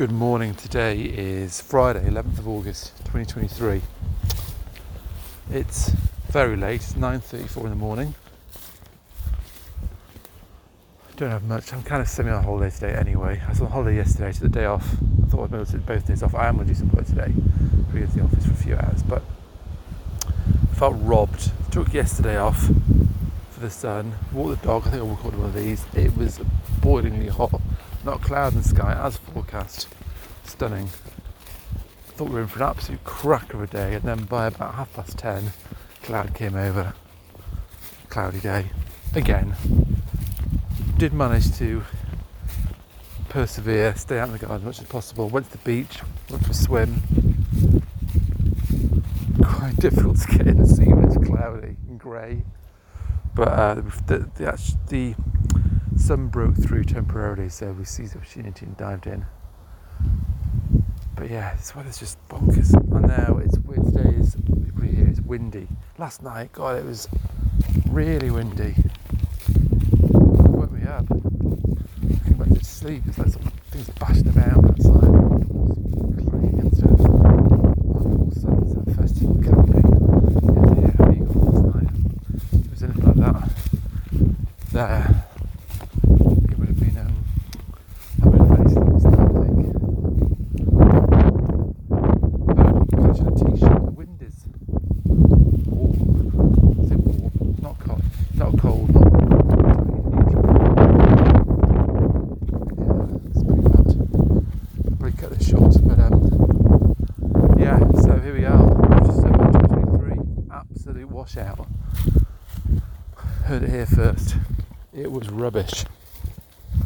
Good morning. Today is Friday, 11th of August, 2023. It's very late. It's 9:34 in the morning. Don't have much. I'm kind of semi on holiday today anyway. I was on holiday yesterday, took the day off. I thought I'd be able to both days off. I am going to do some work today. Be at the office for a few hours, but I felt robbed. Took yesterday off for the sun. Walked the dog. I think I recorded one of these. It was boilingly hot not cloud in the sky as forecast. Stunning. Thought we were in for an absolute crack of a day, and then by about half past ten, cloud came over. Cloudy day. Again. Did manage to persevere, stay out in the garden as much as possible. Went to the beach, went for a swim. Quite difficult to get in the sea when it's cloudy and grey. But uh, the, the, the sun broke through temporarily, so we seized the opportunity and dived in. But yeah, this weather's just bonkers. I know it's weird today. Is? It's windy. Last night, God, it was really windy. It woke me up. I Came back to sleep. It's like some things bashing about outside, clanging and stuff. My poor son's at festival camping in the last night. It was anything like that. There. washout. Heard it here first. It was rubbish.